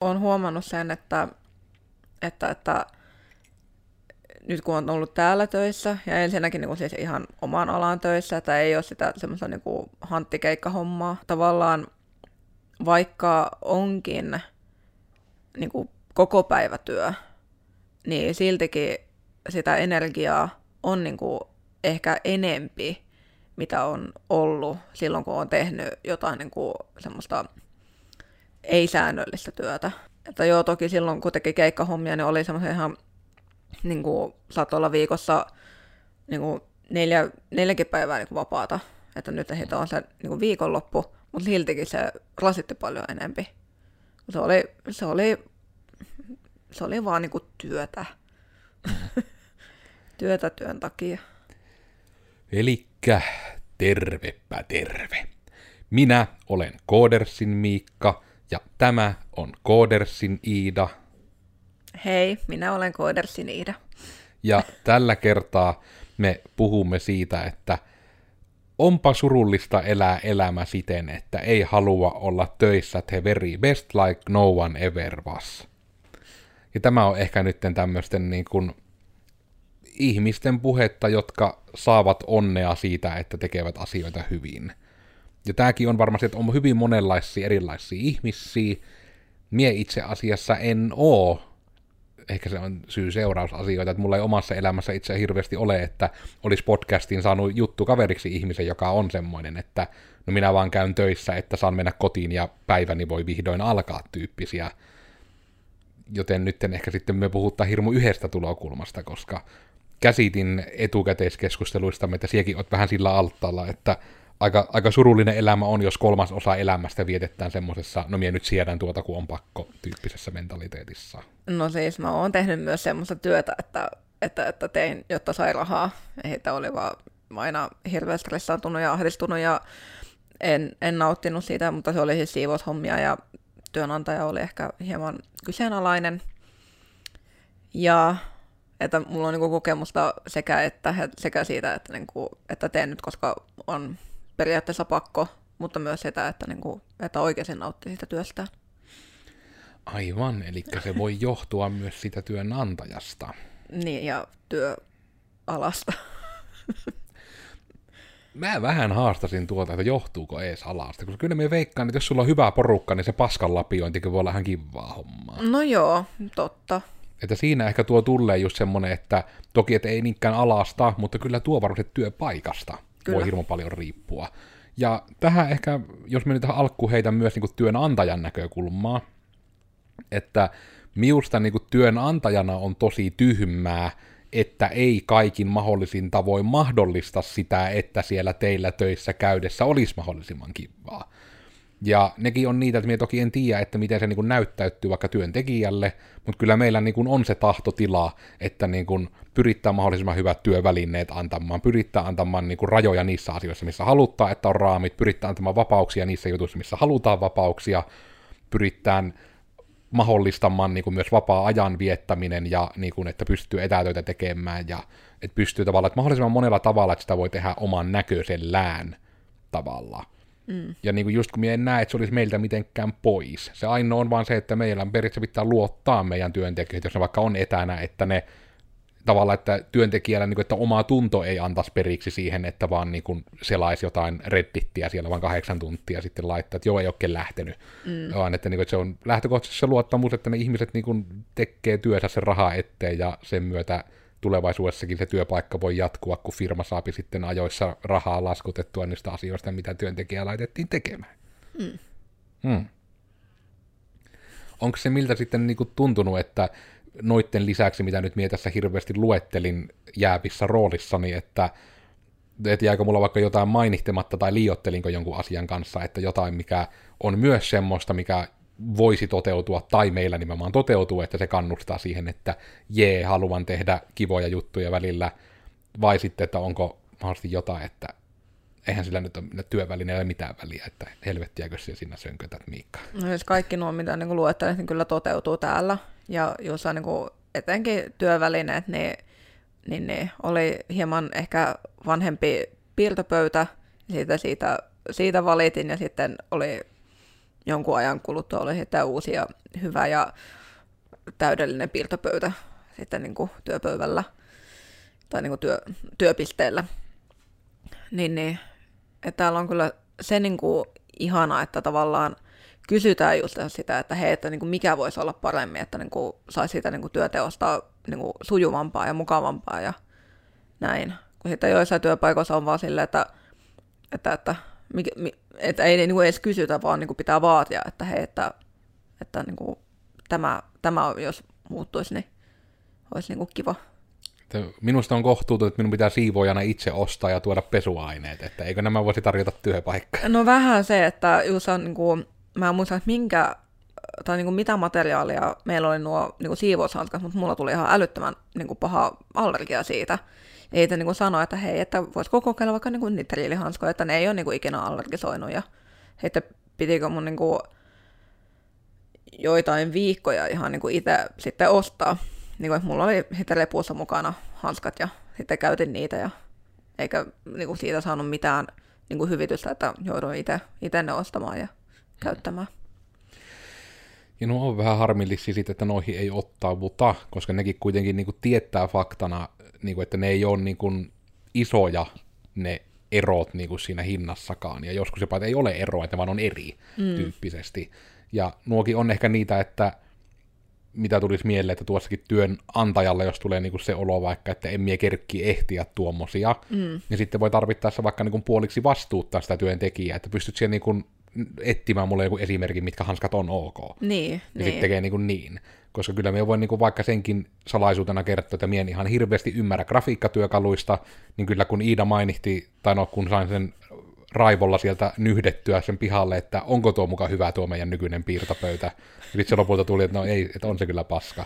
olen huomannut sen, että, että, että nyt kun on ollut täällä töissä, ja ensinnäkin niin siis ihan oman alan töissä, että ei ole sitä semmoista niin hanttikeikkahommaa. Tavallaan vaikka onkin niin kuin koko päivätyö, niin siltikin sitä energiaa on niin kuin ehkä enempi, mitä on ollut silloin, kun on tehnyt jotain niin kuin semmoista ei-säännöllistä työtä. Että joo, toki silloin kun teki keikkahommia, niin oli semmoisia ihan, niin kuin, saattoi olla viikossa niin kuin neljä, neljäkin päivää niin kuin vapaata. Että nyt heitä on se niin kuin viikonloppu, mutta siltikin se rasitti paljon enempi. Se oli, se oli, se oli vaan niin kuin työtä. työtä työn takia. Elikkä tervepä terve. Minä olen Koodersin Miikka ja tämä on Koodersin Iida. Hei, minä olen Koodersin Iida. Ja tällä kertaa me puhumme siitä, että onpa surullista elää elämä siten, että ei halua olla töissä the very best like no one ever was. Ja tämä on ehkä nyt tämmöisten niin kuin ihmisten puhetta, jotka saavat onnea siitä, että tekevät asioita hyvin. Ja tämäkin on varmasti, että on hyvin monenlaisia erilaisia ihmisiä. Mie itse asiassa en oo ehkä se on syy-seurausasioita, että mulla ei omassa elämässä itse hirveästi ole, että olisi podcastin saanut juttu kaveriksi ihmisen, joka on semmoinen, että no minä vaan käyn töissä, että saan mennä kotiin ja päiväni voi vihdoin alkaa tyyppisiä. Joten nyt ehkä sitten me puhuttaa hirmu yhdestä tulokulmasta, koska käsitin etukäteiskeskusteluista, että siekin olet vähän sillä altaalla, että aika, aika surullinen elämä on, jos kolmas osa elämästä vietetään semmoisessa, no minä nyt siedän tuota, kun on pakko, tyyppisessä mentaliteetissa. No siis mä oon tehnyt myös semmoista työtä, että, että, että tein, jotta sai rahaa. Heitä oli vaan aina hirveän stressaantunut ja ahdistunut ja en, en nauttinut siitä, mutta se oli siis siivoushommia ja työnantaja oli ehkä hieman kyseenalainen. Ja että mulla on niin kokemusta sekä, että, sekä siitä, että, niin kuin, että teen nyt, koska on periaatteessa pakko, mutta myös sitä, että, niin kuin, että oikeasti nauttii siitä työstä. Aivan, eli se voi johtua myös sitä työnantajasta. Niin, ja työalasta. Mä vähän haastasin tuota, että johtuuko ees alasta, koska kyllä me veikkaan, että jos sulla on hyvä porukka, niin se paskan lapiointikin voi olla ihan kivaa hommaa. No joo, totta. Että siinä ehkä tuo tulee just semmoinen, että toki että ei niinkään alasta, mutta kyllä tuo varmasti työpaikasta kyllä. voi hirveän paljon riippua. Ja tähän ehkä, jos me nyt tähän alkuun heitän myös niin kuin työnantajan näkökulmaa, että miusta niin kuin työnantajana on tosi tyhmää, että ei kaikin mahdollisin tavoin mahdollista sitä, että siellä teillä töissä käydessä olisi mahdollisimman kivaa. Ja nekin on niitä, että minä toki en tiedä, että miten se niin kuin näyttäytyy vaikka työntekijälle, mutta kyllä meillä niin kuin on se tahtotila, että niin kuin pyrittää mahdollisimman hyvät työvälineet antamaan, pyrittää antamaan niin kuin rajoja niissä asioissa, missä halutaan, että on raamit, pyrittää antamaan vapauksia niissä jutuissa, missä halutaan vapauksia, pyritään mahdollistamaan niin kuin myös vapaa-ajan viettäminen ja niin kuin, että pystyy etätöitä tekemään ja että pystyy tavallaan, että mahdollisimman monella tavalla, että sitä voi tehdä oman näköisellään tavalla. Mm. Ja niin kuin just kun minä en näe, että se olisi meiltä mitenkään pois. Se ainoa on vaan se, että meillä periaatteessa pitää luottaa meidän työntekijöitä, jos ne vaikka on etänä, että ne tavallaan, että työntekijällä, niin kuin, että oma tunto ei antaisi periksi siihen, että vaan niin kuin selaisi jotain reddittiä siellä vaan kahdeksan tuntia sitten laittaa, että joo, ei olekin lähtenyt. Mm. Vaan että, niin kuin, että se on lähtökohtaisesti se luottamus, että ne ihmiset niin kuin, tekee työssä sen rahaa eteen ja sen myötä tulevaisuudessakin se työpaikka voi jatkua, kun firma saapi sitten ajoissa rahaa laskutettua niistä asioista, mitä työntekijä laitettiin tekemään. Mm. Hmm. Onko se miltä sitten niinku tuntunut, että noitten lisäksi, mitä nyt minä tässä hirveästi luettelin jäävissä roolissani, että et jääkö mulla vaikka jotain mainihtematta tai liiottelinko jonkun asian kanssa, että jotain, mikä on myös semmoista, mikä voisi toteutua, tai meillä nimenomaan toteutuu, että se kannustaa siihen, että jee, haluan tehdä kivoja juttuja välillä, vai sitten, että onko mahdollisesti jotain, että eihän sillä nyt ole työvälineellä mitään väliä, että helvettiäkö se sinä sönkötät Miikka. No jos kaikki nuo, mitä niin luettelet, niin kyllä toteutuu täällä, ja jos niin etenkin työvälineet, niin, niin, niin oli hieman ehkä vanhempi piirtopöytä, siitä, siitä, siitä valitin, ja sitten oli jonkun ajan kuluttua oli sitten uusi ja hyvä ja täydellinen piirtopöytä sitten niin kuin työpöydällä tai niin kuin työ, työpisteellä. Niin, niin että täällä on kyllä se niin kuin ihana, että tavallaan kysytään just sitä, että hei, että niin kuin mikä voisi olla paremmin, että niin kuin saisi siitä niin kuin työteosta niin kuin sujuvampaa ja mukavampaa ja näin. Kun sitten joissain työpaikoissa on vaan silleen, että, että, että, että, että ei niin kuin edes kysytä, vaan niin kuin pitää vaatia, että hei, että, että niin kuin tämä, tämä, jos muuttuisi, niin olisi niin kuin kiva. Minusta on kohtuutonta, että minun pitää siivoojana itse ostaa ja tuoda pesuaineet, että eikö nämä voisi tarjota työpaikkaa? No vähän se, että just on niin kuin, mä en muista, että minkä, tai niin kuin mitä materiaalia meillä oli nuo niin kuin siivoushanskat, mutta mulla tuli ihan älyttömän niin kuin paha allergia siitä. Ei että niin kuin sanoa, että hei, että voisiko kokeilla vaikka niin kuin nitriilihanskoja, että ne ei ole niin kuin ikinä allergisoinut. Ja että pitikö mun niin kuin joitain viikkoja ihan niin kuin itse sitten ostaa. Niin kuin, että mulla oli sitten lepuussa mukana hanskat ja sitten käytin niitä ja eikä niin kuin siitä saanut mitään niin kuin hyvitystä, että jouduin itse ne ostamaan ja käyttämään. Ja nuo on vähän harmillisia siitä, että noihin ei ottauduta, koska nekin kuitenkin niin kuin tietää faktana, niin kuin, että ne ei ole niin kuin isoja ne erot niin kuin siinä hinnassakaan. Ja joskus jopa, että ei ole eroa, että vaan on eri mm. tyyppisesti. Ja nuokin on ehkä niitä, että mitä tulisi mieleen, että tuossakin työnantajalle, jos tulee niinku se olo vaikka, että en mie kerkki ehtiä tuommoisia, mm. niin sitten voi tarvittaessa vaikka niinku puoliksi vastuuttaa sitä työntekijää, että pystyt siihen niinku etsimään mulle joku esimerkin, mitkä hanskat on ok. Niin, ja niin. sitten tekee niin, niin. Koska kyllä me voin niin kuin vaikka senkin salaisuutena kertoa, että mien ihan hirveästi ymmärrä grafiikkatyökaluista, niin kyllä kun Iida mainihti, tai no kun sain sen raivolla sieltä nyhdettyä sen pihalle, että onko tuo mukaan hyvä tuo meidän nykyinen piirtopöytä. Ja sitten se lopulta tuli, että no ei, että on se kyllä paska.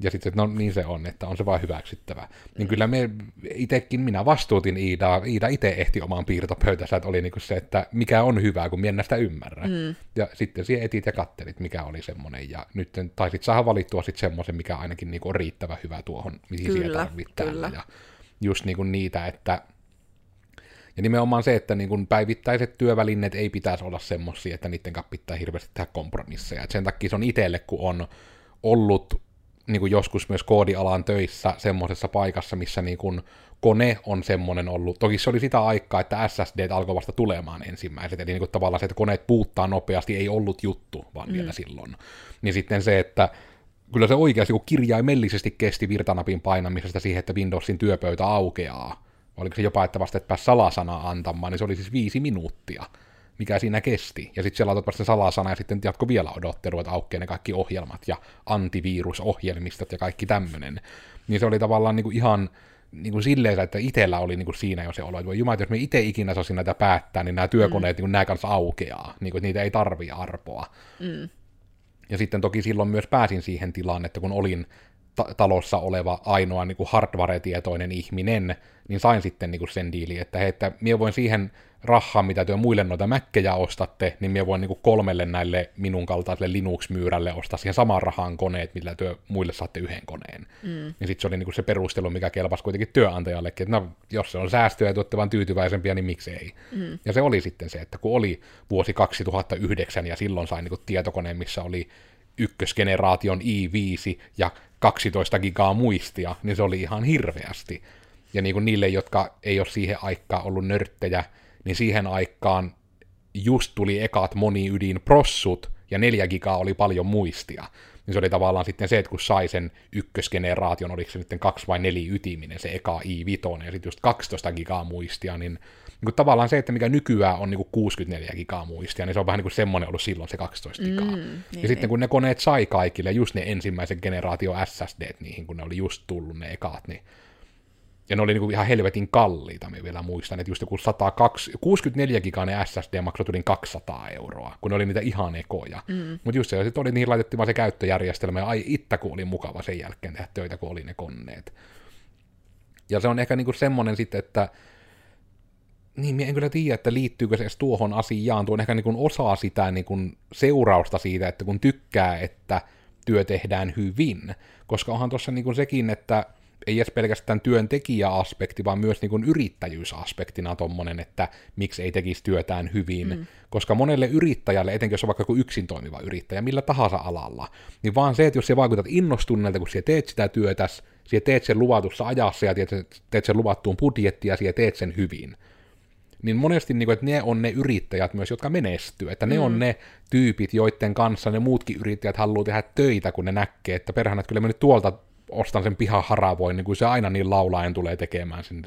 Ja sitten, no niin se on, että on se vain hyväksyttävä. Niin kyllä me itsekin, minä vastuutin Iidaa, Iida itse ehti omaan piirtopöytänsä, että oli niinku se, että mikä on hyvää, kun minä sitä ymmärrä. Mm. Ja sitten siihen etit ja kattelit, mikä oli semmoinen, ja nyt taisit saada valittua sitten semmoisen, mikä ainakin niinku on riittävän hyvä tuohon, mihin kyllä, siihen tarvittaa. Ja just niinku niitä, että ja nimenomaan se, että niin kun päivittäiset työvälineet ei pitäisi olla semmoisia, että niiden kanssa pitää hirveästi tehdä kompromisseja. Et sen takia se on itselle, kun on ollut niin kuin joskus myös koodialan töissä semmoisessa paikassa, missä niin kuin kone on semmoinen ollut. Toki se oli sitä aikaa, että SSD alkoi vasta tulemaan ensimmäiset, eli niin kuin tavallaan se, että koneet puuttaa nopeasti, ei ollut juttu vaan mm. vielä silloin. Niin sitten se, että kyllä se oikeasti kun kirjaimellisesti kesti virtanapin painamisesta siihen, että Windowsin työpöytä aukeaa, oliko se jopa, että vasta et pääsi salasana antamaan, niin se oli siis viisi minuuttia mikä siinä kesti. Ja sitten siellä laitat vasta salasana ja sitten jatko vielä odottelua, että aukeaa ne kaikki ohjelmat ja antivirusohjelmistot ja kaikki tämmöinen. Niin se oli tavallaan niin kuin ihan niin kuin silleen, että itsellä oli niin kuin siinä jo se olo, että voi jumala, jos me itse ikinä saisin näitä päättää, niin nämä työkoneet, mm. niin nämä kanssa aukeaa, niin kuin, että niitä ei tarvi arpoa. Mm. Ja sitten toki silloin myös pääsin siihen tilaan, että kun olin ta- talossa oleva ainoa niin kuin hardware-tietoinen ihminen, niin sain sitten niin kuin sen diili, että hei, että minä voin siihen rahaa, mitä työ muille noita mäkkejä ostatte, niin minä voin niin kuin kolmelle näille minun kaltaiselle Linux-myyrälle ostaa siihen samaan rahaan koneet, millä työ muille saatte yhden koneen. Mm. Ja sitten se oli niin kuin se perustelu, mikä kelpasi kuitenkin työnantajallekin, että no, jos se on säästöä ja tuotte vaan tyytyväisempiä, niin miksei. Mm. Ja se oli sitten se, että kun oli vuosi 2009 ja silloin sain niin kuin tietokoneen, missä oli ykkösgeneraation i5 ja 12 gigaa muistia, niin se oli ihan hirveästi. Ja niin kuin niille, jotka ei ole siihen aikaan ollut nörttejä, niin siihen aikaan just tuli ekat moniydin prossut, ja 4 gigaa oli paljon muistia. Niin se oli tavallaan sitten se, että kun sai sen ykkösgeneraation, oliko se sitten kaksi vai neljä ytiminen, se eka i5, ja sitten just 12 gigaa muistia, niin niin kuin tavallaan se, että mikä nykyään on niin kuin 64 gigaa muistia, niin se on vähän niin kuin semmoinen ollut silloin se 12 gigaa. Mm, niin, ja sitten niin. kun ne koneet sai kaikille just ne ensimmäisen generaation SSD niihin, kun ne oli just tullut ne ekaat, niin ja ne oli niin kuin ihan helvetin kalliita, me vielä muistan, että just joku 102, 64 gigainen SSD maksoi tulin 200 euroa, kun ne oli niitä ihan ekoja. Mm. Mutta just se, sitten oli, niihin laitettiin vaan se käyttöjärjestelmä, ja ai itta, kun oli mukava sen jälkeen tehdä töitä, kun oli ne koneet. Ja se on ehkä niin kuin semmoinen sitten, että niin, en kyllä tiedä, että liittyykö se edes tuohon asiaan. Tuo on ehkä niin kuin osa sitä niin kuin seurausta siitä, että kun tykkää, että työ tehdään hyvin. Koska onhan tuossa niin kuin sekin, että ei edes pelkästään työntekijäaspekti, vaan myös niin kuin yrittäjyysaspektina tommonen, että miksi ei tekisi työtään hyvin. Mm. Koska monelle yrittäjälle, etenkin jos on vaikka joku yksin toimiva yrittäjä, millä tahansa alalla, niin vaan se, että jos sä vaikutat innostuneelta, kun sä teet sitä työtä, sä teet sen luvatussa ajassa ja teet, sen luvattuun budjettia ja sä teet sen hyvin, niin monesti niin kuin, että ne on ne yrittäjät myös, jotka menestyy, että ne mm. on ne tyypit, joiden kanssa ne muutkin yrittäjät haluaa tehdä töitä, kun ne näkee, että perhana, että kyllä mä nyt tuolta ostan sen pihaharavoin, niin kuin se aina niin laulaen tulee tekemään sen,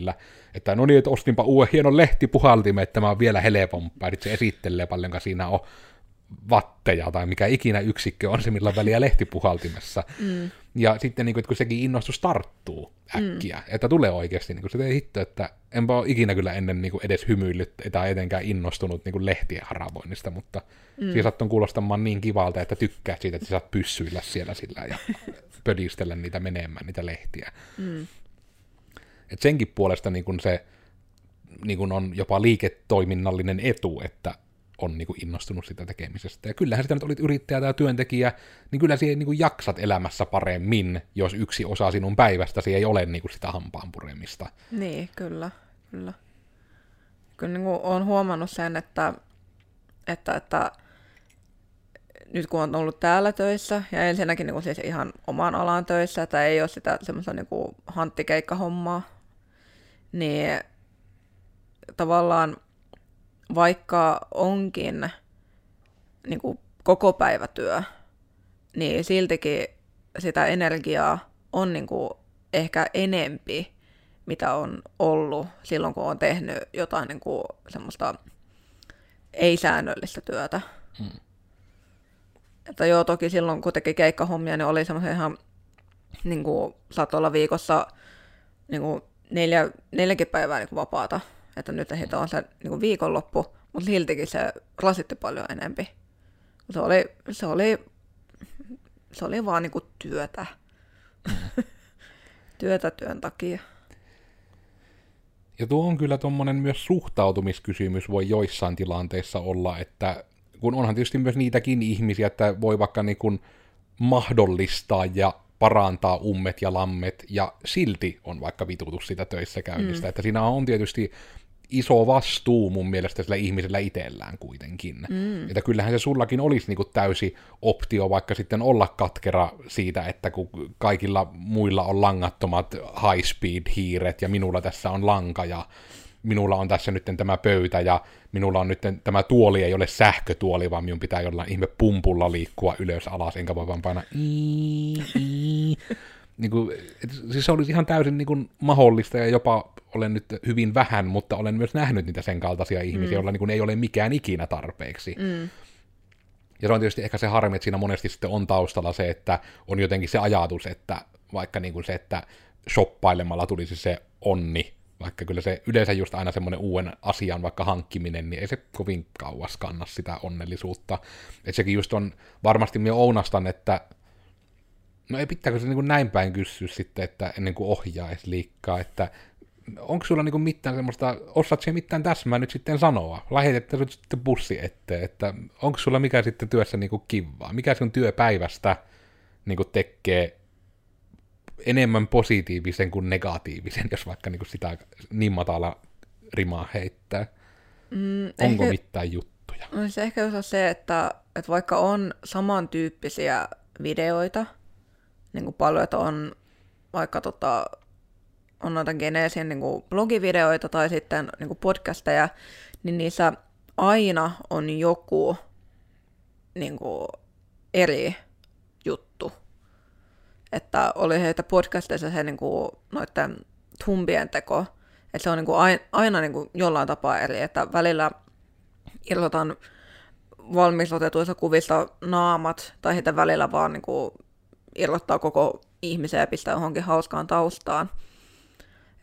että no niin, että ostinpa uuden hienon lehtipuhaltimen, että tämä on vielä helpompaa, että se esittelee paljonko siinä on vatteja tai mikä ikinä yksikkö on se, millä väliä lehtipuhaltimessa. Mm. Ja sitten, niin kuin, että kun sekin innostus tarttuu äkkiä, mm. että tulee oikeasti, niin kuin se hitto, että enpä ole ikinä kyllä ennen niin kuin edes hymyillyt tai etenkään innostunut niin kuin lehtien haravoinnista, mutta mm. siinä sattuu kuulostamaan niin kivalta, että tykkää siitä, että sä saat pyssyillä siellä sillä ja pödistellä niitä menemään, niitä lehtiä. Mm. Et senkin puolesta niin kuin se niin kuin on jopa liiketoiminnallinen etu, että on niin kuin innostunut sitä tekemisestä. Ja kyllähän sitä nyt olit yrittäjä tai työntekijä, niin kyllä siihen niin kuin jaksat elämässä paremmin, jos yksi osa sinun päivästäsi ei ole niin kuin sitä hampaan puremista. Niin, kyllä, kyllä. Kyllä niin kuin olen huomannut sen, että, että, että nyt kun on ollut täällä töissä, ja ensinnäkin niin kuin siis ihan omaan alaan töissä, että ei ole sitä semmoista niin kuin hanttikeikkahommaa, niin tavallaan vaikka onkin niin kuin koko päivätyö, niin siltikin sitä energiaa on niin kuin ehkä enempi, mitä on ollut silloin, kun on tehnyt jotain niin kuin semmoista ei-säännöllistä työtä. Hmm. Että joo, toki silloin kun teki keikkahommia, niin oli semmoisia ihan, niin kuin, saattoi olla viikossa niin kuin neljä, neljäkin päivää niin kuin vapaata että nyt heitä on se niin kuin viikonloppu, mutta siltikin se rasitti paljon enempi. Se oli, se oli, se oli vaan niin kuin työtä. työtä työn takia. Ja tuo on kyllä tuommoinen myös suhtautumiskysymys voi joissain tilanteissa olla, että kun onhan tietysti myös niitäkin ihmisiä, että voi vaikka niin kuin mahdollistaa ja parantaa ummet ja lammet, ja silti on vaikka vitutus sitä töissä käynnistä. Mm. Että siinä on tietysti iso vastuu mun mielestä sillä ihmisellä itsellään kuitenkin. Mm. Että kyllähän se sullakin olisi niin kuin täysi optio vaikka sitten olla katkera siitä, että kun kaikilla muilla on langattomat high speed hiiret ja minulla tässä on lanka ja minulla on tässä nyt tämä pöytä ja minulla on nyt tämä tuoli ei ole sähkötuoli, vaan minun pitää jollain ihme pumpulla liikkua ylös alas, enkä voi vaan paina niin kuin, et, siis se olisi ihan täysin niin kuin, mahdollista ja jopa olen nyt hyvin vähän, mutta olen myös nähnyt niitä sen kaltaisia ihmisiä, mm. joilla niin kuin, ei ole mikään ikinä tarpeeksi. Mm. Ja se on tietysti ehkä se harmi, että siinä monesti sitten on taustalla se, että on jotenkin se ajatus, että vaikka niin kuin se, että shoppailemalla tulisi se onni, vaikka kyllä se yleensä just aina semmoinen uuden asian vaikka hankkiminen, niin ei se kovin kauas kanna sitä onnellisuutta. Että sekin just on, varmasti minä ounastan, että No ei pitääkö se niin näin päin kysyä sitten, että ennen kuin ohjaisi liikkaa, että onko sulla niin mitään semmoista, osaat se mitään täsmää nyt sitten sanoa? Lähetettä nyt sitten bussi eteen, että onko sulla mikä sitten työssä niin kivaa? Mikä sun työpäivästä niin tekee enemmän positiivisen kuin negatiivisen, jos vaikka niin sitä niin matala rimaa heittää? Mm, Onko ehkä, mitään juttuja? No se ehkä on se, että, että vaikka on samantyyppisiä videoita, niin kuin paljon, että on vaikka tota, on noita Geneesin niin kuin blogivideoita tai sitten niin kuin podcasteja, niin niissä aina on joku niin kuin eri juttu. Että oli heitä podcasteissa se niin kuin, noiden tumbien teko, että se on niin kuin aina, niin kuin jollain tapaa eri, että välillä irrotan valmisotetuissa kuvissa naamat, tai heitä välillä vaan niin kuin irrottaa koko ihmisen ja pistää johonkin hauskaan taustaan.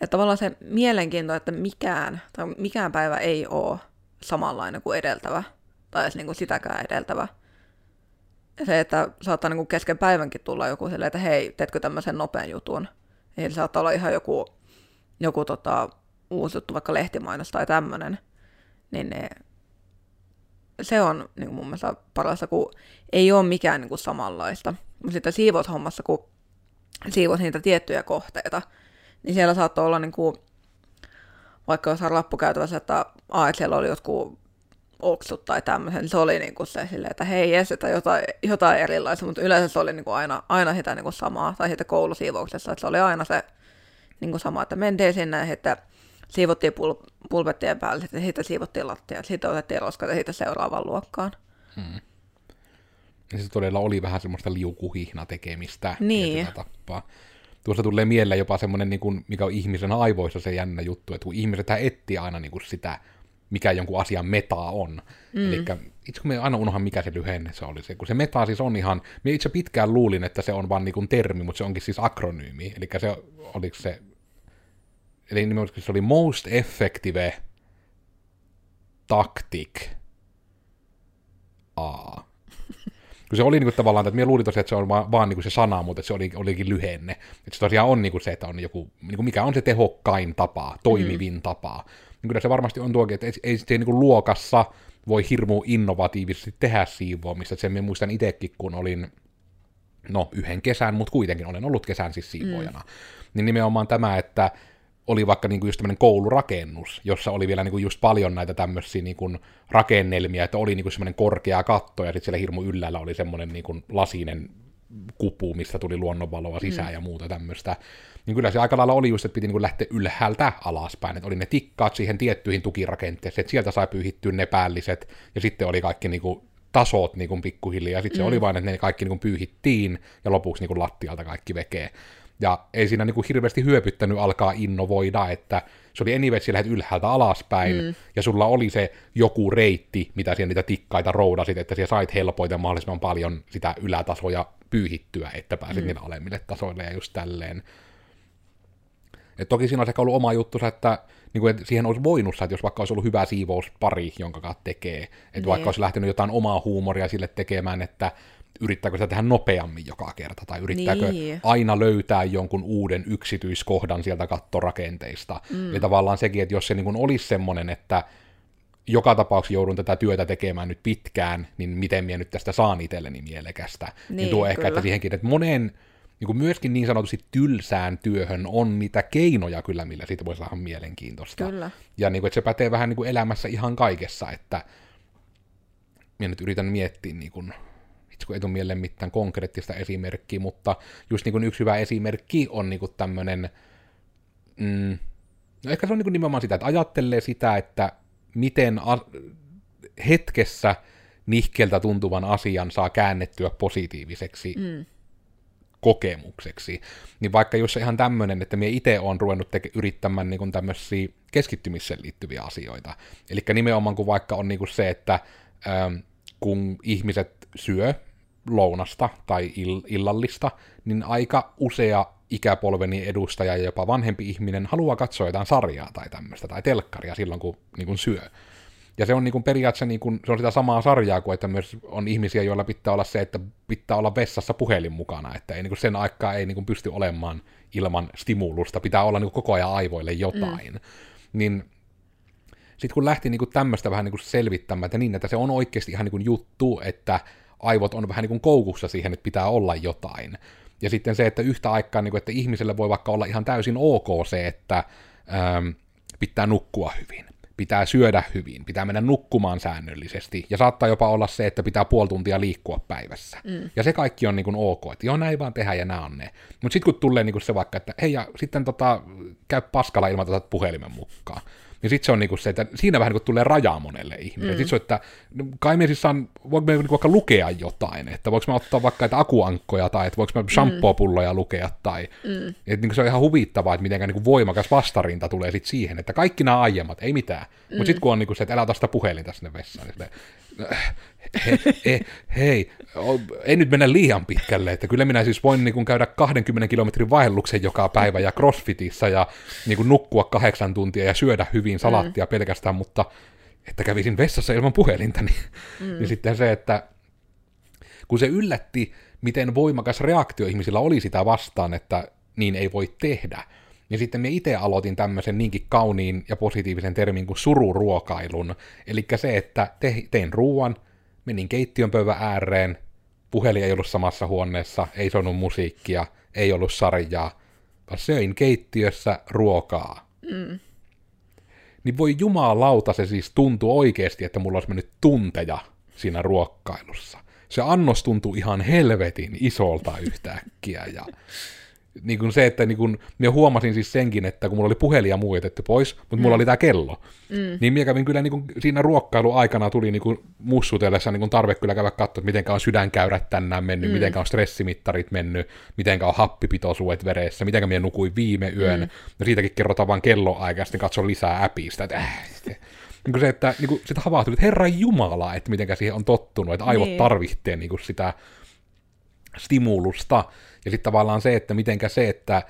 Että tavallaan se mielenkiinto, että mikään, tai mikään päivä ei ole samanlainen kuin edeltävä, tai edes niin kuin sitäkään edeltävä. Ja se, että saattaa niin kuin kesken päivänkin tulla joku silleen, että hei, teetkö tämmöisen nopean jutun? Eli saattaa olla ihan joku, joku tota, uusi juttu, vaikka lehtimainos tai tämmöinen. Niin ne, se on niin kuin mun mielestä parasta, kun ei ole mikään niin kuin samanlaista. Mutta sitten siivoushommassa, kun siivos niitä tiettyjä kohteita, niin siellä saattoi olla niin kuin, vaikka jossain rappukäytävässä, että, a, että siellä oli jotkut oksut tai tämmöisen, niin se oli niin kuin se silleen, että hei, että jotain, jotain erilaista, mutta yleensä se oli niin kuin aina, aina sitä niin kuin samaa, tai sitten koulusiivouksessa, että se oli aina se niin kuin sama, että mentiin sinne, että siivottiin pul- pulpettien päälle, sitten siitä siivottiin lattia, sitten otettiin roskat ja sitten seuraavaan luokkaan. Hmm. Ja se todella oli vähän semmoista liukuhihna tekemistä. Niin. Tappaa. Tuossa tulee mieleen jopa semmoinen, niin kuin, mikä on ihmisen aivoissa se jännä juttu, että kun ihmiset etsii aina niin kuin sitä mikä jonkun asian meta on. Mm. Eli itse kun me aina unohan, mikä se lyhenne se oli. Se, kun se meta siis on ihan, me itse pitkään luulin, että se on vain niin termi, mutta se onkin siis akronyymi. Eli se, oliko se, eli nimenomaan se oli most effective tactic A. Kun se oli niin kuin, tavallaan, että minä luulin tosiaan, että se on vaan, vaan niin kuin se sana, mutta se oli, olikin lyhenne. Että se tosiaan on niin kuin se, että on joku, niin kuin mikä on se tehokkain tapa, toimivin mm. tapa niin kyllä se varmasti on tuokin, että ei, ei sitten niin luokassa voi hirmu innovatiivisesti tehdä siivoamista. Sen minä muistan itsekin, kun olin, no yhden kesän, mutta kuitenkin olen ollut kesän siis siivoojana. Mm. Niin nimenomaan tämä, että oli vaikka niin kuin just tämmöinen koulurakennus, jossa oli vielä niin kuin just paljon näitä tämmöisiä niin kuin rakennelmia, että oli niin kuin semmoinen korkea katto, ja sitten siellä hirmu yllällä oli semmoinen niin kuin lasinen kupu, mistä tuli luonnonvaloa sisään mm. ja muuta tämmöistä niin kyllä se aika lailla oli just, että piti niin lähteä ylhäältä alaspäin, että oli ne tikkaat siihen tiettyihin tukirakenteeseen, että sieltä sai pyyhittyä ne päälliset, ja sitten oli kaikki niin kuin tasot niin kuin pikkuhiljaa, ja sitten mm. se oli vain, että ne kaikki niin kuin pyyhittiin, ja lopuksi niin kuin lattialta kaikki vekee. Ja ei siinä niin kuin hirveästi hyöpyttänyt alkaa innovoida, että se oli anyway, että ylhäältä alaspäin, mm. ja sulla oli se joku reitti, mitä siellä niitä tikkaita roudasit, että siellä sait helpoiten mahdollisimman paljon sitä ylätasoja pyyhittyä, että pääsit mm. niille alemmille tasoille ja just tälleen. Et toki siinä on sekä ollut oma juttu, että, niin kuin, että siihen olisi voinut että jos vaikka olisi ollut hyvä siivouspari, jonka kanssa tekee, että vaikka olisi lähtenyt jotain omaa huumoria sille tekemään, että yrittääkö sitä tehdä nopeammin joka kerta, tai yrittääkö niin. aina löytää jonkun uuden yksityiskohdan sieltä kattorakenteista. Mm. Eli tavallaan sekin, että jos se niin olisi semmoinen, että joka tapauksessa joudun tätä työtä tekemään nyt pitkään, niin miten minä nyt tästä saan itselleni mielekästä. Niin, niin tuo kyllä. ehkä, että siihenkin, että monen niin kuin myöskin niin sanotusti tylsään työhön on niitä keinoja kyllä, millä siitä voi saada mielenkiintoista. Kyllä. Ja niin kuin, että se pätee vähän niin kuin elämässä ihan kaikessa, että minä nyt yritän miettiä, niin kuin, itse kun ei tule mieleen mitään konkreettista esimerkkiä, mutta just niin kuin yksi hyvä esimerkki on niin kuin tämmöinen, mm, no ehkä se on niin kuin nimenomaan sitä, että ajattelee sitä, että miten a- hetkessä nihkeltä tuntuvan asian saa käännettyä positiiviseksi mm kokemukseksi. Niin vaikka jos ihan tämmöinen, että minä itse olen ruvennut teke- yrittämään niin tämmöisiä keskittymiseen liittyviä asioita. Eli nimenomaan kun vaikka on niin kuin se, että ähm, kun ihmiset syö lounasta tai ill- illallista, niin aika usea ikäpolveni edustaja ja jopa vanhempi ihminen haluaa katsoa jotain sarjaa tai tämmöistä, tai telkkaria silloin, kun, niin kuin syö. Ja se on niin kuin periaatteessa niin kuin, se on sitä samaa sarjaa kuin, että myös on ihmisiä, joilla pitää olla se, että pitää olla vessassa puhelin mukana, että ei, niin kuin sen aikaa ei niin kuin pysty olemaan ilman stimulusta, pitää olla niin kuin koko ajan aivoille jotain. Mm. Niin sitten kun lähti niin kuin tämmöistä vähän niin kuin selvittämään, että niin, että se on oikeasti ihan niin kuin juttu, että aivot on vähän niin kuin koukussa siihen, että pitää olla jotain. Ja sitten se, että yhtä aikaa, niin kuin, että ihmiselle voi vaikka olla ihan täysin ok se, että ähm, pitää nukkua hyvin pitää syödä hyvin, pitää mennä nukkumaan säännöllisesti, ja saattaa jopa olla se, että pitää puoli tuntia liikkua päivässä. Mm. Ja se kaikki on niin kuin ok, että joo, näin vaan tehdä ja nämä on ne. Mutta sitten kun tulee niin kuin se vaikka, että hei, ja sitten tota, käy paskalla ilman tätä puhelimen mukaan, niin sitten se on niinku se, että siinä vähän niinku tulee rajaa monelle ihmiselle. Mm. Sitten se on, että no, kai me siis saan, voiko me niinku vaikka lukea jotain, että voiko me ottaa vaikka että akuankkoja tai että voiko me mm. shampoo-pulloja lukea tai, mm. että niinku se on ihan huvittavaa, että miten niinku voimakas vastarinta tulee sitten siihen, että kaikki nämä aiemmat, ei mitään. Mm. Mutta sitten kun on niinku se, että älä ota sitä puhelinta sinne vessaan, niin he, he, hei, ei nyt mennä liian pitkälle, että kyllä minä siis voin niin kuin käydä 20 kilometrin vaelluksen joka päivä ja crossfitissa ja niin kuin nukkua kahdeksan tuntia ja syödä hyvin salattia mm. pelkästään, mutta että kävisin vessassa ilman puhelinta, niin, mm. niin sitten se, että kun se yllätti, miten voimakas reaktio ihmisillä oli sitä vastaan, että niin ei voi tehdä, niin sitten me itse aloitin tämmöisen niinkin kauniin ja positiivisen termin kuin sururuokailun. Eli se, että te, tein ruuan, menin keittiön pöydän ääreen, puhelin ei ollut samassa huoneessa, ei sonut musiikkia, ei ollut sarjaa, vaan söin keittiössä ruokaa. Mm. Niin voi jumalauta se siis tuntuu oikeasti, että mulla olisi mennyt tunteja siinä ruokkailussa. Se annos tuntui ihan helvetin isolta yhtäkkiä ja niin kuin se, että niin kuin, minä huomasin siis senkin, että kun mulla oli puhelin ja muu jätetty pois, mutta mm. mulla oli tämä kello, mm. niin minä kävin kyllä niin kuin, siinä ruokkailuaikana tuli niin kuin mussutellessa niin kuin tarve kyllä käydä katsoa, miten on sydänkäyrät tänään mennyt, mm. miten on stressimittarit mennyt, miten on happipitoisuudet veressä, miten minä nukuin viime yön, mm. ja siitäkin kerrotaan vain kelloaika, ja sitten katso lisää appista, että äh, niin kuin se, että niin kuin, sitä havahtui, että herra Jumala, että miten siihen on tottunut, että aivot niin. tarvitsee niin kuin sitä stimulusta, ja sitten tavallaan se, että mitenkä se, että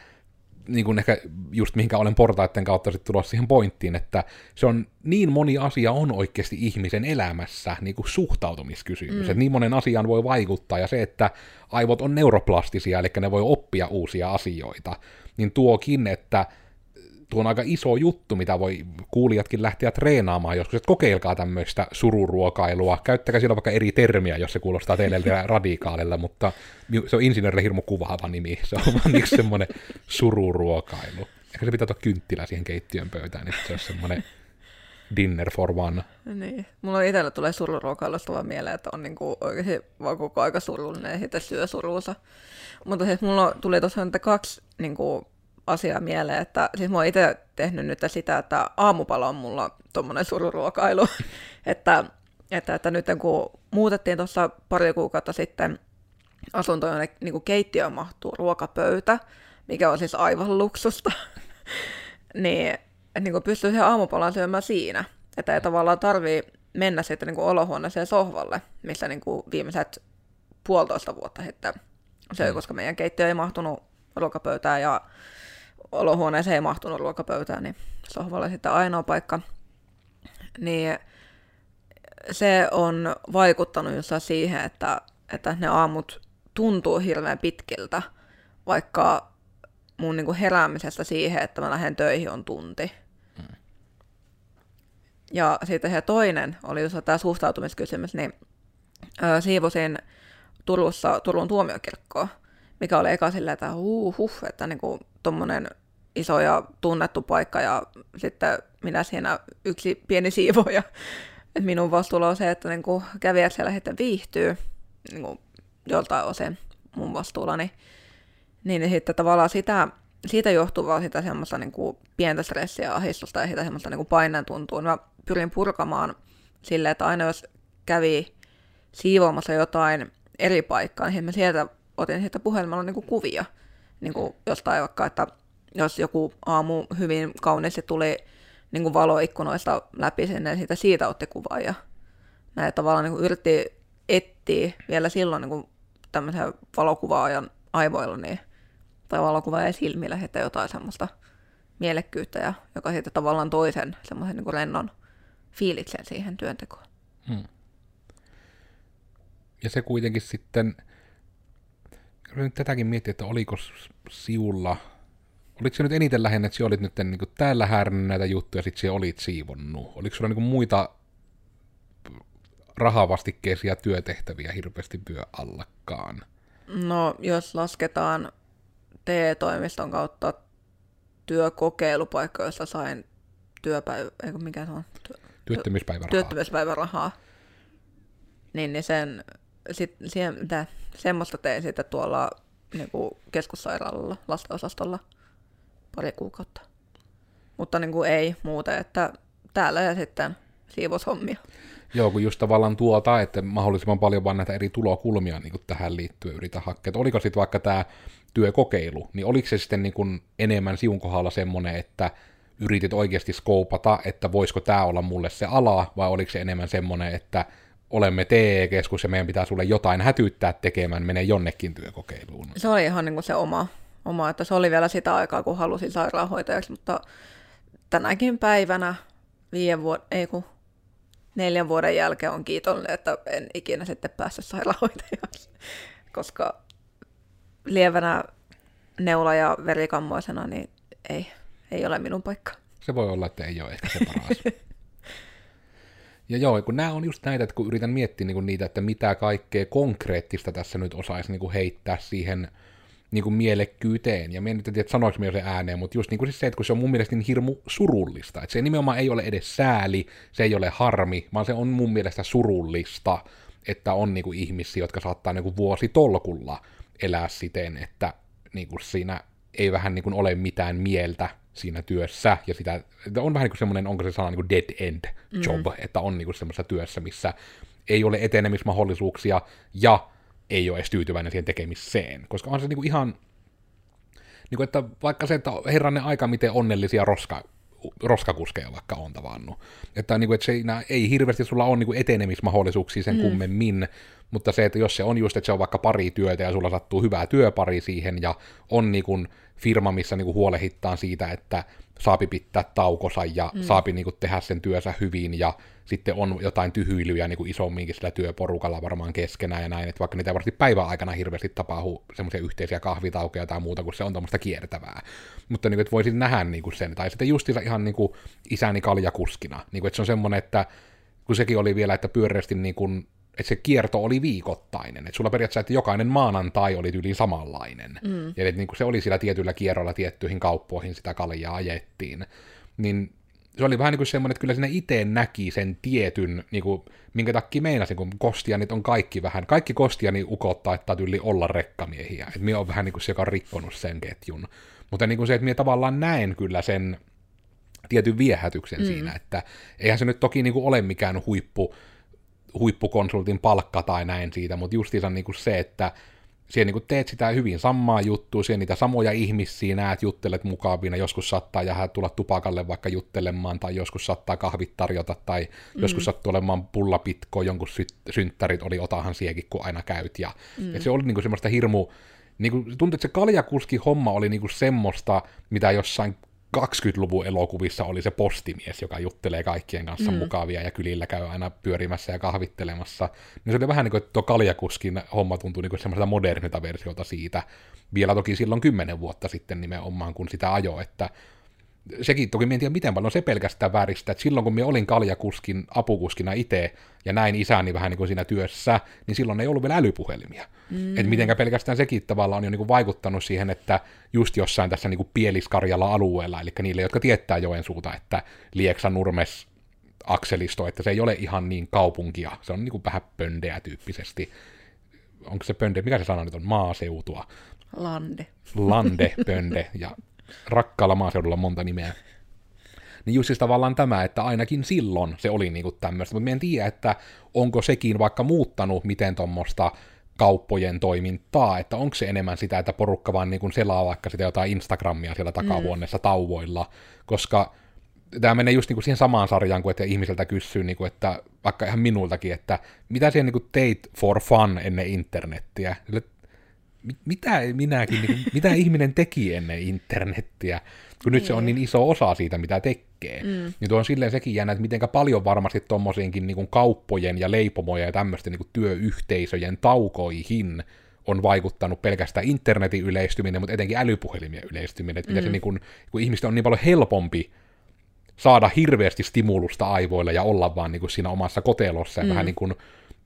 niin kuin ehkä just mihinkä olen portaiden kautta sitten tulossa siihen pointtiin, että se on niin moni asia on oikeasti ihmisen elämässä niin kuin suhtautumiskysymys, mm. että niin monen asian voi vaikuttaa, ja se, että aivot on neuroplastisia, eli ne voi oppia uusia asioita, niin tuokin, että tuo on aika iso juttu, mitä voi kuulijatkin lähteä treenaamaan joskus, että kokeilkaa tämmöistä sururuokailua, käyttäkää siellä vaikka eri termiä, jos se kuulostaa teille radikaalilla, mutta se on insinöörille hirmu kuvaava nimi, se on vaan yksi semmoinen sururuokailu. Ehkä se pitää tuoda kynttilä siihen keittiön pöytään, niin se on semmoinen dinner for one. Niin. Mulla itsellä tulee sururuokailusta vaan mieleen, että on niinku oikeasti vaan koko aika surullinen ja sitten syö surunsa. Mutta siis mulla tuli tosiaan kaksi niinku, asia mieleen, että siis mä oon itse tehnyt nyt sitä, että aamupala on mulla tuommoinen sururuokailu, että, että, että nyt kun muutettiin tuossa pari kuukautta sitten asuntoon, jonne niin keittiöön mahtuu ruokapöytä, mikä on siis aivan luksusta, niin, että niin pystyy siihen aamupalaan syömään siinä, että ei tavallaan tarvii mennä sitten niin olohuoneeseen sohvalle, missä niin kuin viimeiset puolitoista vuotta sitten söi, mm. koska meidän keittiö ei mahtunut ruokapöytään ja olohuoneeseen ei mahtunut ruokapöytään, niin sohvalle sitten ainoa paikka. Niin se on vaikuttanut just siihen, että, että ne aamut tuntuu hirveän pitkiltä, vaikka mun niin kuin heräämisestä siihen, että mä lähden töihin on tunti. Mm. Ja sitten se toinen oli just tämä suhtautumiskysymys, niin ö, siivosin Turussa Turun tuomiokirkkoa, mikä oli eka silleen, että uh, huh, että niinku tommonen iso ja tunnettu paikka ja sitten minä siinä yksi pieni siivoja. Et minun vastuulla on se, että niin kuin siellä sitten viihtyy niin kuin joltain osin mun vastuullani. Niin, niin sitten tavallaan sitä, siitä johtuvaa sitä semmoista niin kuin pientä stressiä, ahdistusta ja sitä semmoista niin kuin paineen tuntuu. Mä pyrin purkamaan silleen, että aina jos kävi siivoamassa jotain eri paikkaa, niin mä sieltä otin siitä puhelimella niin kuvia niin kuin jostain vaikka, että jos joku aamu hyvin kauniisti tuli niin kuin valoikkunoista läpi sinne, siitä, siitä otti kuvaa ja näin tavallaan niin kuin yritti etsiä vielä silloin niin tämmöisen valokuvaajan aivoilla niin, tai valokuvaajan silmillä että jotain semmoista mielekkyyttä, ja, joka sitten tavallaan toisen semmoisen niin lennon fiiliksen siihen työntekoon. Hmm. Ja se kuitenkin sitten, nyt tätäkin miettiä, että oliko siulla oliko se nyt eniten lähinnä, että sinä olit nyt niin kuin täällä härnnyt näitä juttuja, ja sitten sinä olit siivonnut? Oliko sulla niin kuin muita rahavastikkeisia työtehtäviä hirveästi vyö allakaan? No, jos lasketaan TE-toimiston kautta työkokeilupaikka, josta sain työpäivä, eikö mikä se on? Työ, työttömyyspäivärahaa. Työttömyyspäivärahaa. Niin, niin sen, sit, siihen, mitä, semmoista tein sitten tuolla niin kuin keskussairaalalla, lastenosastolla pari kuukautta. Mutta niin kuin ei muuten, että täällä ja sitten siivoushommia. Joo, kun just tavallaan tuota, että mahdollisimman paljon vaan näitä eri tulokulmia niin kuin tähän liittyen yritä hakea. Oliko sitten vaikka tämä työkokeilu, niin oliko se sitten niin kuin enemmän siun kohdalla semmoinen, että yritit oikeasti skoopata, että voisiko tämä olla mulle se ala, vai oliko se enemmän semmoinen, että olemme TE-keskus ja meidän pitää sulle jotain hätyttää tekemään, menee jonnekin työkokeiluun? Se oli ihan niin kuin se oma oma, että se oli vielä sitä aikaa, kun halusin sairaanhoitajaksi, mutta tänäkin päivänä viiden vuoden, ei kun neljän vuoden jälkeen on kiitollinen, että en ikinä sitten päässyt sairaanhoitajaksi, koska lievänä neula- ja verikammoisena, niin ei, ei ole minun paikka. Se voi olla, että ei ole ehkä se paras. ja joo, kun nämä on just näitä, että kun yritän miettiä niin niitä, että mitä kaikkea konkreettista tässä nyt osaisi niin heittää siihen niin kuin mielekkyyteen. Ja mä en tiedä, sanoinko mä se ääneen, mutta just niin kuin siis se, että kun se on mun mielestä niin hirmu surullista. Että se nimenomaan ei ole edes sääli, se ei ole harmi, vaan se on mun mielestä surullista, että on niin kuin ihmisiä, jotka saattaa niin kuin vuositolkulla elää siten, että niin kuin siinä ei vähän niin kuin ole mitään mieltä siinä työssä, ja sitä, että on vähän niin kuin semmoinen, onko se sana niin kuin dead end job, mm. että on niin kuin semmoisessa työssä, missä ei ole etenemismahdollisuuksia, ja ei ole edes tyytyväinen siihen tekemiseen, koska on se niin kuin ihan, niin kuin, että vaikka se, että herranen aika, miten onnellisia roska, roskakuskeja vaikka on tavannut. Että, niin kuin, että siinä ei hirveästi sulla ole niin kuin etenemismahdollisuuksia sen mm. kummemmin, mutta se, että jos se on just, että se on vaikka pari työtä ja sulla sattuu hyvää työpari siihen ja on niin kuin firma, missä niin kuin huolehittaa siitä, että saapi pitää taukosa ja mm. saapi niin kuin tehdä sen työnsä hyvin ja sitten on jotain tyhyilyjä niin kuin isomminkin sillä työporukalla varmaan keskenään ja näin, että vaikka niitä varmasti päivän aikana hirveästi tapahtuu semmoisia yhteisiä kahvitaukeja tai muuta, kun se on tuommoista kiertävää. Mutta niin kuin, että voisin nähdä niin kuin sen, tai sitten justiinsa ihan niin kuin isäni kaljakuskina, niin kuin, että se on semmoinen, että kun sekin oli vielä, että pyöreästi niin kuin että se kierto oli viikoittainen. Että sulla periaatteessa, että jokainen maanantai oli yli samanlainen. Mm. Ja että niin kuin se oli sillä tietyllä kierrolla tiettyihin kauppoihin sitä kaljaa ajettiin. Niin se oli vähän niin kuin semmoinen, että kyllä sinne itse näki sen tietyn, niin kuin, minkä takia meinasin, kun kostianit on kaikki vähän, kaikki kostiani ukottaa, että tyyli olla rekkamiehiä. Että minä on vähän niin kuin se, joka on rikkonut sen ketjun. Mutta niin kuin se, että minä tavallaan näen kyllä sen tietyn viehätyksen mm. siinä, että eihän se nyt toki niin kuin ole mikään huippu, huippukonsultin palkka tai näin siitä, mutta justiinsa niin kuin se, että siellä niin teet sitä hyvin samaa juttua, siellä niitä samoja ihmisiä näet, juttelet mukavina, joskus saattaa jäädä tulla tupakalle vaikka juttelemaan, tai joskus saattaa kahvit tarjota, tai mm. joskus sattuu olemaan pullapitko, jonkun sy- synttärit oli otahan siekin, kun aina käyt, ja, mm. ja se oli niin kuin semmoista hirmu, niin kuin, tuntuu, että se kaljakuski homma oli niin kuin semmoista, mitä jossain 20-luvun elokuvissa oli se postimies, joka juttelee kaikkien kanssa mm. mukavia ja kylillä käy aina pyörimässä ja kahvittelemassa. Niin se oli vähän niin kuin, että tuo kaljakuskin homma tuntui niin semmoiselta modernilta versiota siitä. Vielä toki silloin kymmenen vuotta sitten nimenomaan, kun sitä ajo, että sekin toki en tiedä miten paljon se pelkästään vääristä, että silloin kun minä olin kaljakuskin apukuskina itse ja näin isäni vähän niin kuin siinä työssä, niin silloin ei ollut vielä älypuhelimia. Mm. Että mitenkä pelkästään sekin tavallaan on jo niin kuin vaikuttanut siihen, että just jossain tässä niin kuin Pieliskarjalla alueella, eli niille, jotka tietää Joensuuta, että Lieksa Nurmes akselisto, että se ei ole ihan niin kaupunkia, se on niin kuin vähän pöndeä tyyppisesti. Onko se pönde, mikä se sana nyt on, maaseutua? Lande. Lande, pönde, ja rakkaalla maaseudulla monta nimeä. Niin just siis tavallaan tämä, että ainakin silloin se oli niinku tämmöistä, mutta en tiedä, että onko sekin vaikka muuttanut miten tuommoista kauppojen toimintaa, että onko se enemmän sitä, että porukka vaan niin selaa vaikka sitä jotain Instagramia siellä takavuonnessa mm. tauvoilla, koska tämä menee just niin kuin siihen samaan sarjaan, kuin että ihmiseltä kysyy, niin kuin, että vaikka ihan minultakin, että mitä siellä niin teit for fun ennen internettiä? Mitä minäkin, niin, mitä ihminen teki ennen internettiä, kun nyt se on niin. niin iso osa siitä, mitä tekee. Mm. Niin tuo on silleen sekin jännä, että miten paljon varmasti tuommoisiinkin niin kauppojen ja leipomojen ja tämmöisten niin työyhteisöjen taukoihin on vaikuttanut pelkästään internetin yleistyminen, mutta etenkin älypuhelimien yleistyminen, että mm. se niin kuin, kun ihmisten on niin paljon helpompi saada hirveästi stimulusta aivoille ja olla vaan niin kuin siinä omassa kotelossa ja mm. vähän niin kuin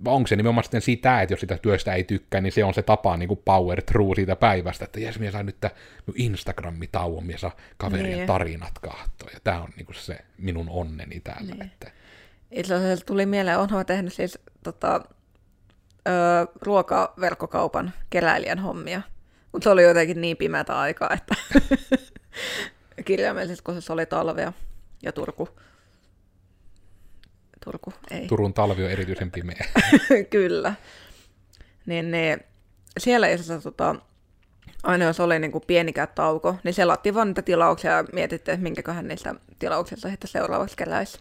onko se nimenomaan sitten sitä, että jos sitä työstä ei tykkää, niin se on se tapa niin kuin power through siitä päivästä, että jes, minä sain nyt Instagram-tauon, minä saa kaverien niin. tarinat kahtoa, ja tämä on niin kuin se minun onneni täällä. Niin. Että... Itse asiassa tuli mieleen, onhan tehnyt siis tota, ö, ruokaverkkokaupan keräilijän hommia, mutta se oli jotenkin niin pimeätä aikaa, että kirjaimellisesti, kun se oli talvea ja Turku Turku ei. Turun talvi on erityisen pimeä. Kyllä. Niin, niin siellä itse asiassa tota, aina jos oli niin kuin pienikään tauko, niin selattiin vaan niitä tilauksia ja mietittiin, että minkäköhän niistä tilauksista sitten seuraavaksi keräisi.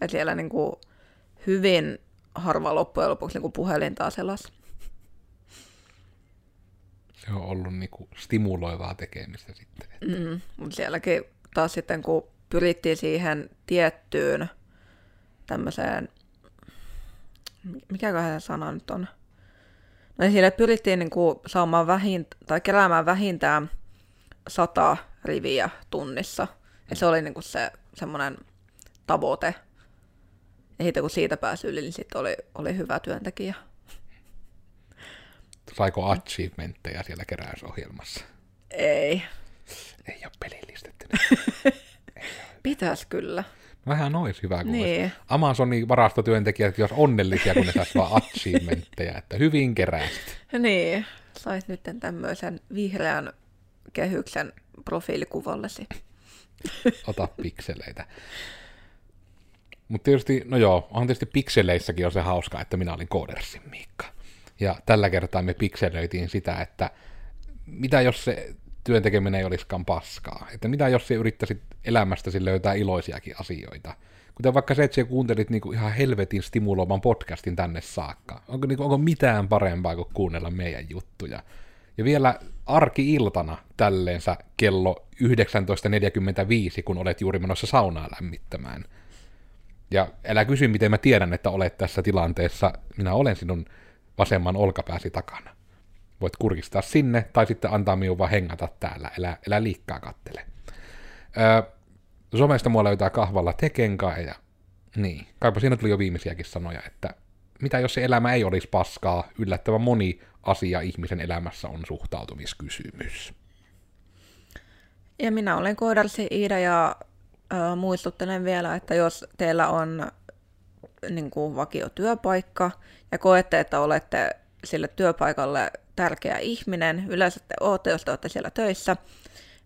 Ja siellä niin kuin hyvin harva loppujen lopuksi niin kuin puhelintaa selas. Se on ollut niin kuin stimuloivaa tekemistä sitten. Mm, mutta sielläkin taas sitten, kun pyrittiin siihen tiettyyn tämmöiseen, mikäköhän se sana nyt on, no niin sille pyrittiin niin kuin saamaan vähint, tai keräämään vähintään sata riviä tunnissa. Ja se oli niin kuin se semmoinen tavoite. Ja sitten kun siitä pääsi yli, niin sitten oli, oli hyvä työntekijä. saiko achievementteja siellä keräysohjelmassa? Ei. Ei ole pelillistetty. Pitäis kyllä. Vähän olisi hyvä, kun Niin. olisi Amazonin varastotyöntekijät jos onnellisia, kun ne saisi vaan achievementteja, että hyvin keräsit. Niin, sais nyt tämmöisen vihreän kehyksen profiilikuvallesi. Ota pikseleitä. Mutta tietysti, no joo, on tietysti pikseleissäkin on se hauska, että minä olin Koodersin Miikka. Ja tällä kertaa me pikselöitiin sitä, että mitä jos se työn tekeminen ei olisikaan paskaa. Että mitä jos se yrittäisit elämästäsi löytää iloisiakin asioita. Kuten vaikka se, että sä kuuntelit niinku ihan helvetin stimuloivan podcastin tänne saakka. Onko, niinku, onko mitään parempaa kuin kuunnella meidän juttuja? Ja vielä arki-iltana tälleensä kello 19.45, kun olet juuri menossa saunaa lämmittämään. Ja älä kysy, miten mä tiedän, että olet tässä tilanteessa. Minä olen sinun vasemman olkapääsi takana. Voit kurkistaa sinne, tai sitten antaa minun vaan hengata täällä. Älä, älä liikkaa kattele. Öö, somesta mua löytää kahvalla tekenkai ja niin, kaipa siinä tuli jo viimeisiäkin sanoja, että mitä jos se elämä ei olisi paskaa, yllättävän moni asia ihmisen elämässä on suhtautumiskysymys. Ja minä olen Koodarsi Iida ja äh, muistuttelen vielä, että jos teillä on niin kuin vakio työpaikka ja koette, että olette sille työpaikalle tärkeä ihminen, yleensä te olette, jos te olette siellä töissä,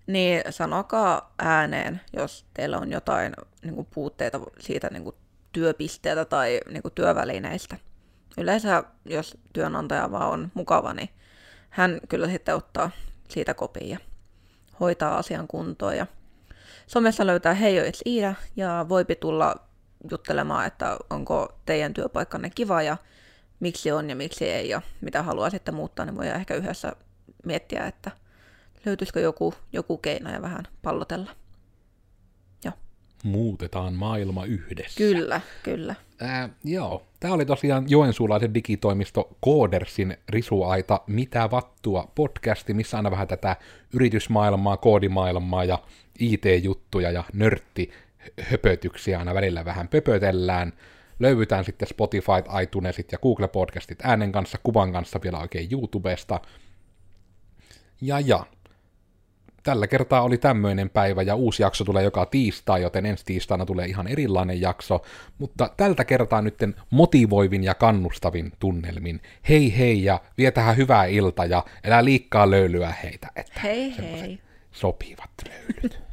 niin sanokaa ääneen, jos teillä on jotain niin kuin puutteita siitä niin kuin työpisteeltä tai niin kuin työvälineistä. Yleensä, jos työnantaja vaan on mukava, niin hän kyllä sitten ottaa siitä kopia hoitaa asian kuntoon. Ja somessa löytää Heijo It's Iida ja voipi tulla juttelemaan, että onko teidän työpaikkanne kiva ja miksi on ja miksi ei ja mitä haluaa sitten muuttaa, niin voidaan ehkä yhdessä miettiä, että löytyisikö joku, joku keino ja vähän pallotella. Joo. Muutetaan maailma yhdessä. Kyllä, kyllä. Ää, joo, tämä oli tosiaan joensuulaisen digitoimisto Koodersin risuaita Mitä vattua podcasti, missä aina vähän tätä yritysmaailmaa, koodimaailmaa ja IT-juttuja ja nörtti höpötyksiä aina välillä vähän pöpötellään. Löyvytään sitten Spotify, iTunesit ja Google Podcastit äänen kanssa, kuvan kanssa vielä oikein YouTubesta. Ja ja, tällä kertaa oli tämmöinen päivä ja uusi jakso tulee joka tiistai, joten ensi tiistaina tulee ihan erilainen jakso, mutta tältä kertaa nytten motivoivin ja kannustavin tunnelmin. Hei hei ja vie tähän hyvää ilta ja älä liikkaa löylyä heitä, että Hei hei. sopivat löylyt.